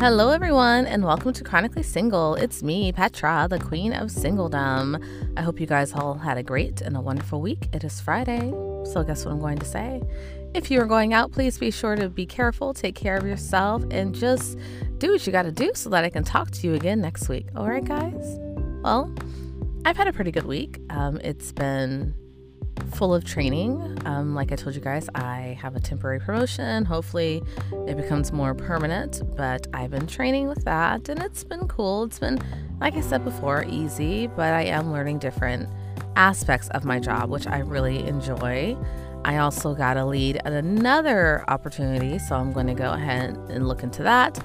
Hello, everyone, and welcome to Chronically Single. It's me, Petra, the queen of singledom. I hope you guys all had a great and a wonderful week. It is Friday, so guess what I'm going to say? If you are going out, please be sure to be careful, take care of yourself, and just do what you got to do so that I can talk to you again next week. All right, guys? Well, I've had a pretty good week. Um, it's been full of training. Um, like I told you guys, I have a temporary promotion. Hopefully, it becomes more permanent, but I've been training with that and it's been cool. It's been, like I said before, easy, but I am learning different aspects of my job, which I really enjoy. I also got a lead at another opportunity, so I'm going to go ahead and look into that.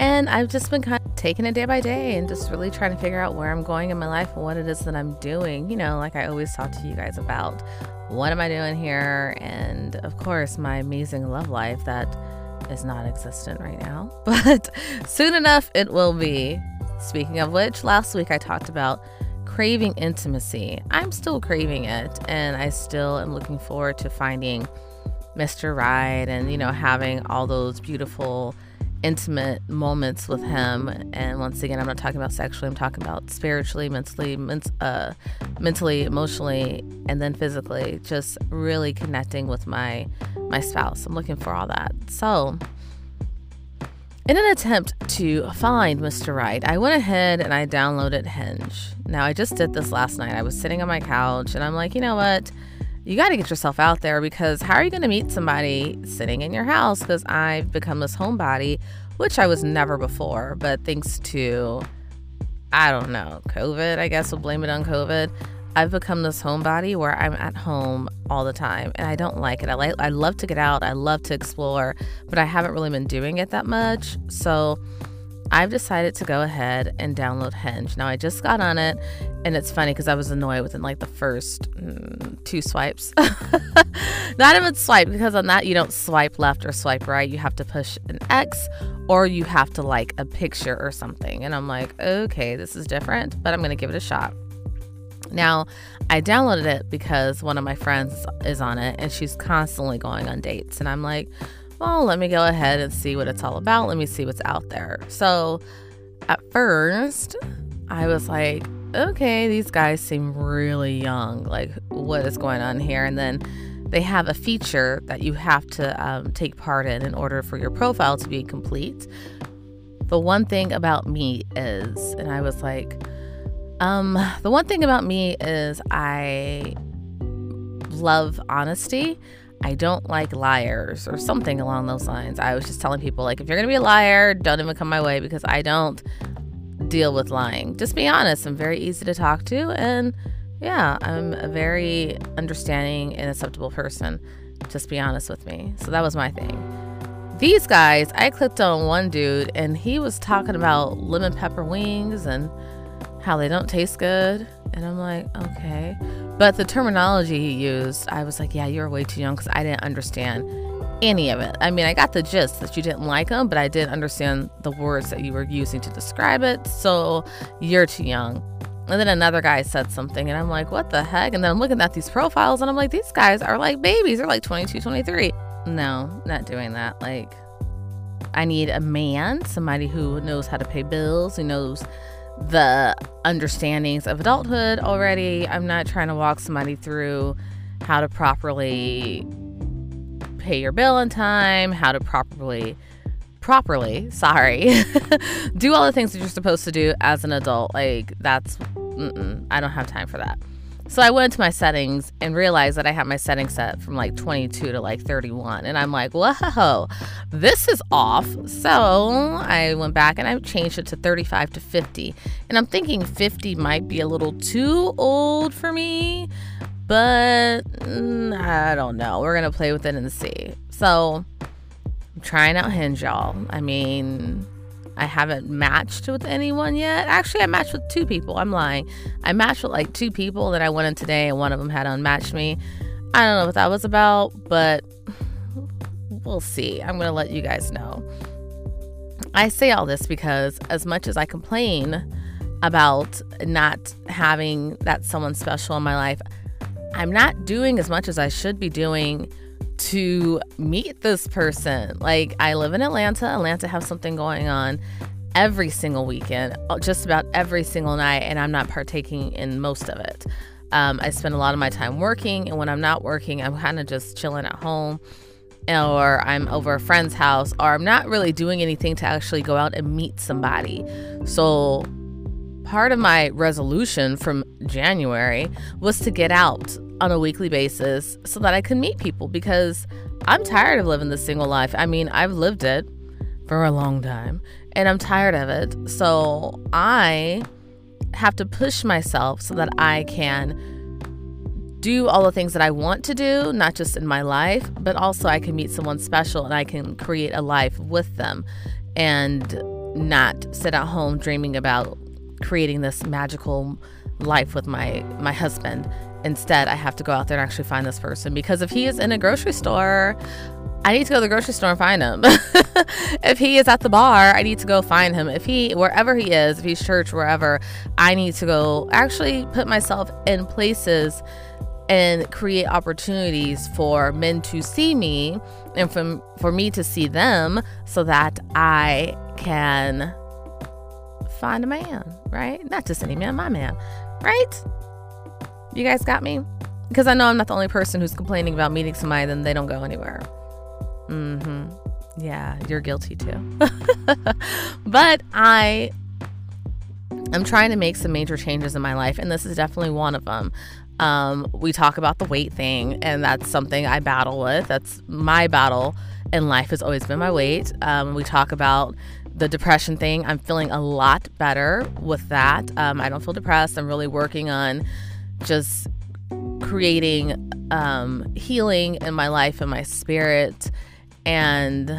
And I've just been kind of taking it day by day and just really trying to figure out where I'm going in my life and what it is that I'm doing. You know, like I always talk to you guys about what am I doing here? And of course, my amazing love life that is not existent right now, but soon enough it will be. Speaking of which, last week I talked about craving intimacy. I'm still craving it, and I still am looking forward to finding Mr. Right and, you know, having all those beautiful intimate moments with him. And once again, I'm not talking about sexually, I'm talking about spiritually, mentally, uh, mentally, emotionally, and then physically, just really connecting with my my spouse. I'm looking for all that. So, in an attempt to find Mr. Right, I went ahead and I downloaded Hinge. Now, I just did this last night. I was sitting on my couch and I'm like, you know what? You got to get yourself out there because how are you going to meet somebody sitting in your house? Because I've become this homebody, which I was never before, but thanks to, I don't know, COVID, I guess we'll blame it on COVID. I've become this homebody where I'm at home all the time and I don't like it. I like I love to get out, I love to explore, but I haven't really been doing it that much. So I've decided to go ahead and download Hinge. Now, I just got on it, and it's funny because I was annoyed within like the first mm, two swipes. Not even swipe, because on that, you don't swipe left or swipe right. You have to push an X or you have to like a picture or something. And I'm like, okay, this is different, but I'm going to give it a shot. Now, I downloaded it because one of my friends is on it and she's constantly going on dates. And I'm like, well, let me go ahead and see what it's all about. Let me see what's out there. So at first, I was like, okay, these guys seem really young. Like, what is going on here? And then they have a feature that you have to um, take part in in order for your profile to be complete. The one thing about me is, and I was like, um, the one thing about me is I love honesty. I don't like liars or something along those lines. I was just telling people, like, if you're going to be a liar, don't even come my way because I don't deal with lying. Just be honest. I'm very easy to talk to. And yeah, I'm a very understanding and acceptable person. Just be honest with me. So that was my thing. These guys, I clicked on one dude and he was talking about lemon pepper wings and how they don't taste good. And I'm like, okay. But the terminology he used, I was like, yeah, you're way too young because I didn't understand any of it. I mean, I got the gist that you didn't like him, but I didn't understand the words that you were using to describe it. So you're too young. And then another guy said something, and I'm like, what the heck? And then I'm looking at these profiles, and I'm like, these guys are like babies. They're like 22, 23. No, not doing that. Like, I need a man, somebody who knows how to pay bills, who knows the understandings of adulthood already. I'm not trying to walk somebody through how to properly pay your bill on time, how to properly properly, sorry, do all the things that you're supposed to do as an adult. Like that's I don't have time for that. So I went to my settings and realized that I had my settings set from like 22 to like 31. And I'm like, whoa, this is off. So I went back and I changed it to 35 to 50. And I'm thinking 50 might be a little too old for me, but I don't know. We're going to play with it and see. So I'm trying out Hinge, y'all. I mean, I haven't matched with anyone yet. Actually, I matched with two people. I'm lying. I matched with like two people that I went in today, and one of them had unmatched me. I don't know what that was about, but we'll see. I'm going to let you guys know. I say all this because, as much as I complain about not having that someone special in my life, I'm not doing as much as I should be doing to meet this person. Like, I live in Atlanta. Atlanta has something going on every single weekend, uh, just about every single night, and I'm not partaking in most of it. Um, I spend a lot of my time working, and when I'm not working, I'm kind of just chilling at home, or I'm over a friend's house, or I'm not really doing anything to actually go out and meet somebody. So, part of my resolution from January was to get out on a weekly basis so that I can meet people because I'm tired of living the single life. I mean, I've lived it for a long time and I'm tired of it. So I have to push myself so that I can do all the things that I want to do, not just in my life, but also I can meet someone special and I can create a life with them and not sit at home dreaming about creating this magical life with my my husband. Instead, I have to go out there and actually find this person because if he is in a grocery store, I need to go to the grocery store and find him. if he is at the bar, I need to go find him. If he, wherever he is, if he's church, wherever, I need to go actually put myself in places and create opportunities for men to see me and for, for me to see them so that I can find a man, right? Not just any man, my man, right? You guys got me? Because I know I'm not the only person who's complaining about meeting somebody, then they don't go anywhere. Mm-hmm. Yeah, you're guilty too. but I I'm trying to make some major changes in my life, and this is definitely one of them. Um, we talk about the weight thing, and that's something I battle with. That's my battle in life has always been my weight. Um, we talk about the depression thing. I'm feeling a lot better with that. Um, I don't feel depressed. I'm really working on just creating um, healing in my life and my spirit and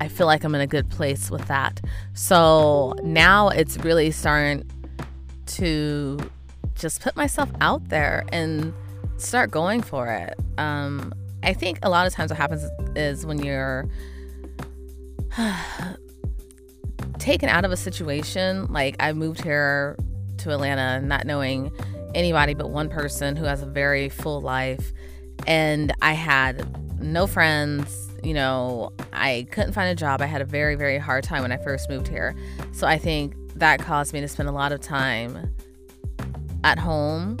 I feel like I'm in a good place with that. So now it's really starting to just put myself out there and start going for it. Um, I think a lot of times what happens is when you're taken out of a situation, like I moved here to Atlanta not knowing anybody but one person who has a very full life, and I had no friends. You know, I couldn't find a job. I had a very, very hard time when I first moved here. So I think that caused me to spend a lot of time at home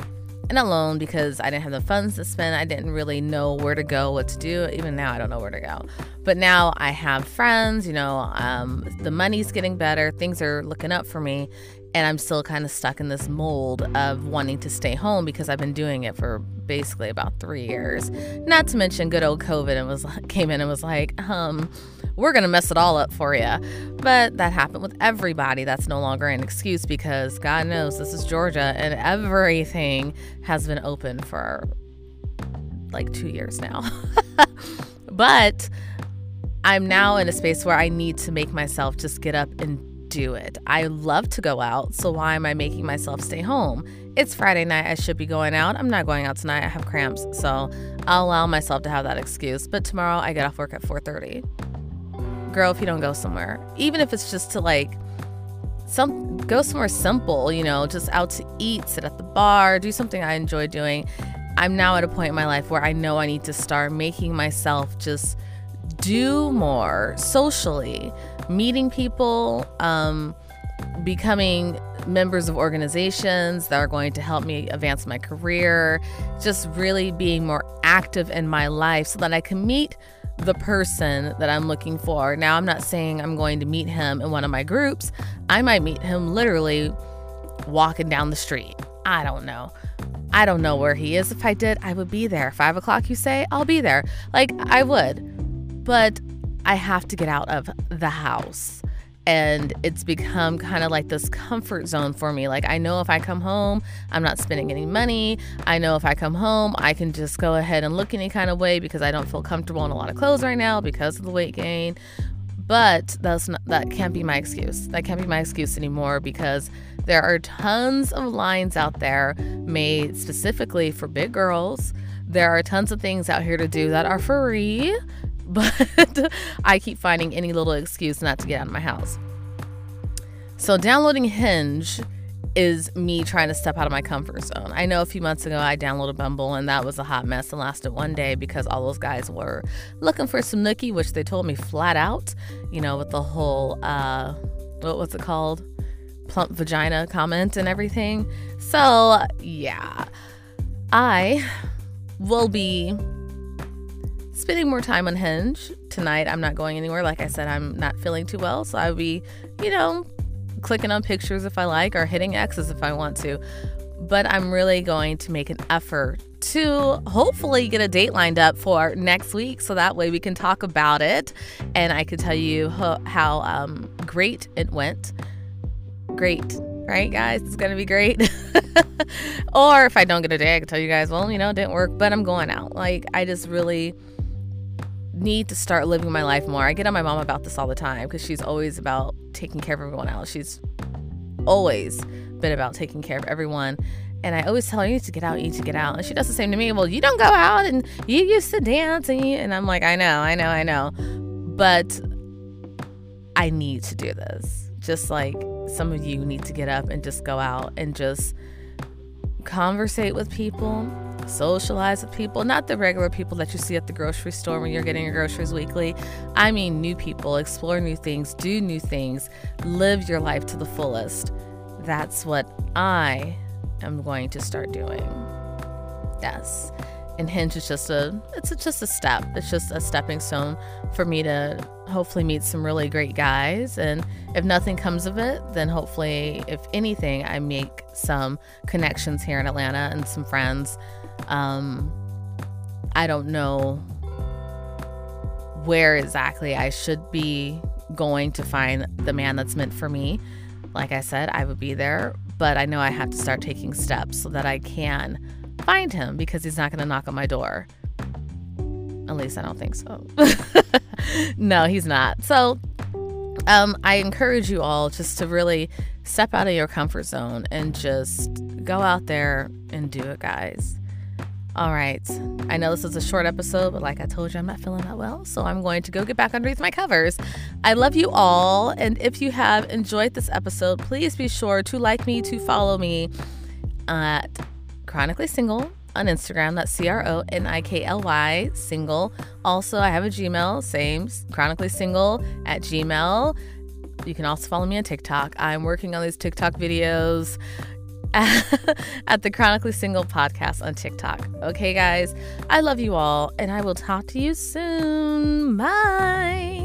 and alone because I didn't have the funds to spend. I didn't really know where to go, what to do. Even now, I don't know where to go. But now I have friends, you know, um, the money's getting better, things are looking up for me and I'm still kind of stuck in this mold of wanting to stay home because I've been doing it for basically about three years. Not to mention good old COVID and was came in and was like, um, we're gonna mess it all up for you. But that happened with everybody. That's no longer an excuse because God knows this is Georgia and everything has been open for like two years now. but I'm now in a space where I need to make myself just get up and do it. I love to go out, so why am I making myself stay home? It's Friday night. I should be going out. I'm not going out tonight. I have cramps, so I'll allow myself to have that excuse. But tomorrow I get off work at 4:30. Girl, if you don't go somewhere, even if it's just to like some go somewhere simple, you know, just out to eat, sit at the bar, do something I enjoy doing. I'm now at a point in my life where I know I need to start making myself just do more socially meeting people, um, becoming members of organizations that are going to help me advance my career, just really being more active in my life so that I can meet the person that I'm looking for. Now, I'm not saying I'm going to meet him in one of my groups, I might meet him literally walking down the street. I don't know. I don't know where he is. If I did, I would be there. Five o'clock, you say? I'll be there. Like, I would. But I have to get out of the house. And it's become kind of like this comfort zone for me. Like, I know if I come home, I'm not spending any money. I know if I come home, I can just go ahead and look any kind of way because I don't feel comfortable in a lot of clothes right now because of the weight gain. But that's not, that can't be my excuse. That can't be my excuse anymore because there are tons of lines out there made specifically for big girls. There are tons of things out here to do that are free but I keep finding any little excuse not to get out of my house. So, downloading Hinge is me trying to step out of my comfort zone. I know a few months ago I downloaded Bumble and that was a hot mess and lasted one day because all those guys were looking for some nookie, which they told me flat out, you know, with the whole uh what was it called? Plump vagina comment and everything. So, yeah. I will be spending more time on Hinge tonight. I'm not going anywhere. Like I said, I'm not feeling too well. So I'll be, you know, clicking on pictures if I like or hitting X's if I want to. But I'm really going to make an effort to hopefully get a date lined up for next week so that way we can talk about it and I can tell you how, um, great it went. Great, right, guys? It's going to be great. or if I don't get a date, I can tell you guys, well, you know, it didn't work, but I'm going out. Like, I just really need to start living my life more. I get on my mom about this all the time because she's always about taking care of everyone else. She's always been about taking care of everyone. And I always tell her, you need to get out, you need to get out. And she does the same to me. Well, you don't go out and you used to dance. And, you, and I'm like, I know, I know, I know. But I need to do this. Just like some of you need to get up and just go out and just conversate with people socialize with people, not the regular people that you see at the grocery store when you're getting your groceries weekly. I mean, new people, explore new things, do new things, live your life to the fullest. That's what I am going to start doing. Yes. And Hinge is just a it's just a step. It's just a stepping stone for me to hopefully meet some really great guys and if nothing comes of it, then hopefully if anything I make some connections here in Atlanta and some friends um, I don't know where exactly I should be going to find the man that's meant for me. Like I said, I would be there, but I know I have to start taking steps so that I can find him because he's not going to knock on my door. At least I don't think so. no, he's not. So, um, I encourage you all just to really step out of your comfort zone and just go out there and do it, guys. All right. I know this is a short episode, but like I told you, I'm not feeling that well. So I'm going to go get back underneath my covers. I love you all. And if you have enjoyed this episode, please be sure to like me, to follow me at Chronically Single on Instagram. That's C R O N I K L Y, single. Also, I have a Gmail, same, chronically single at Gmail. You can also follow me on TikTok. I'm working on these TikTok videos. at the Chronically Single podcast on TikTok. Okay, guys, I love you all, and I will talk to you soon. Bye.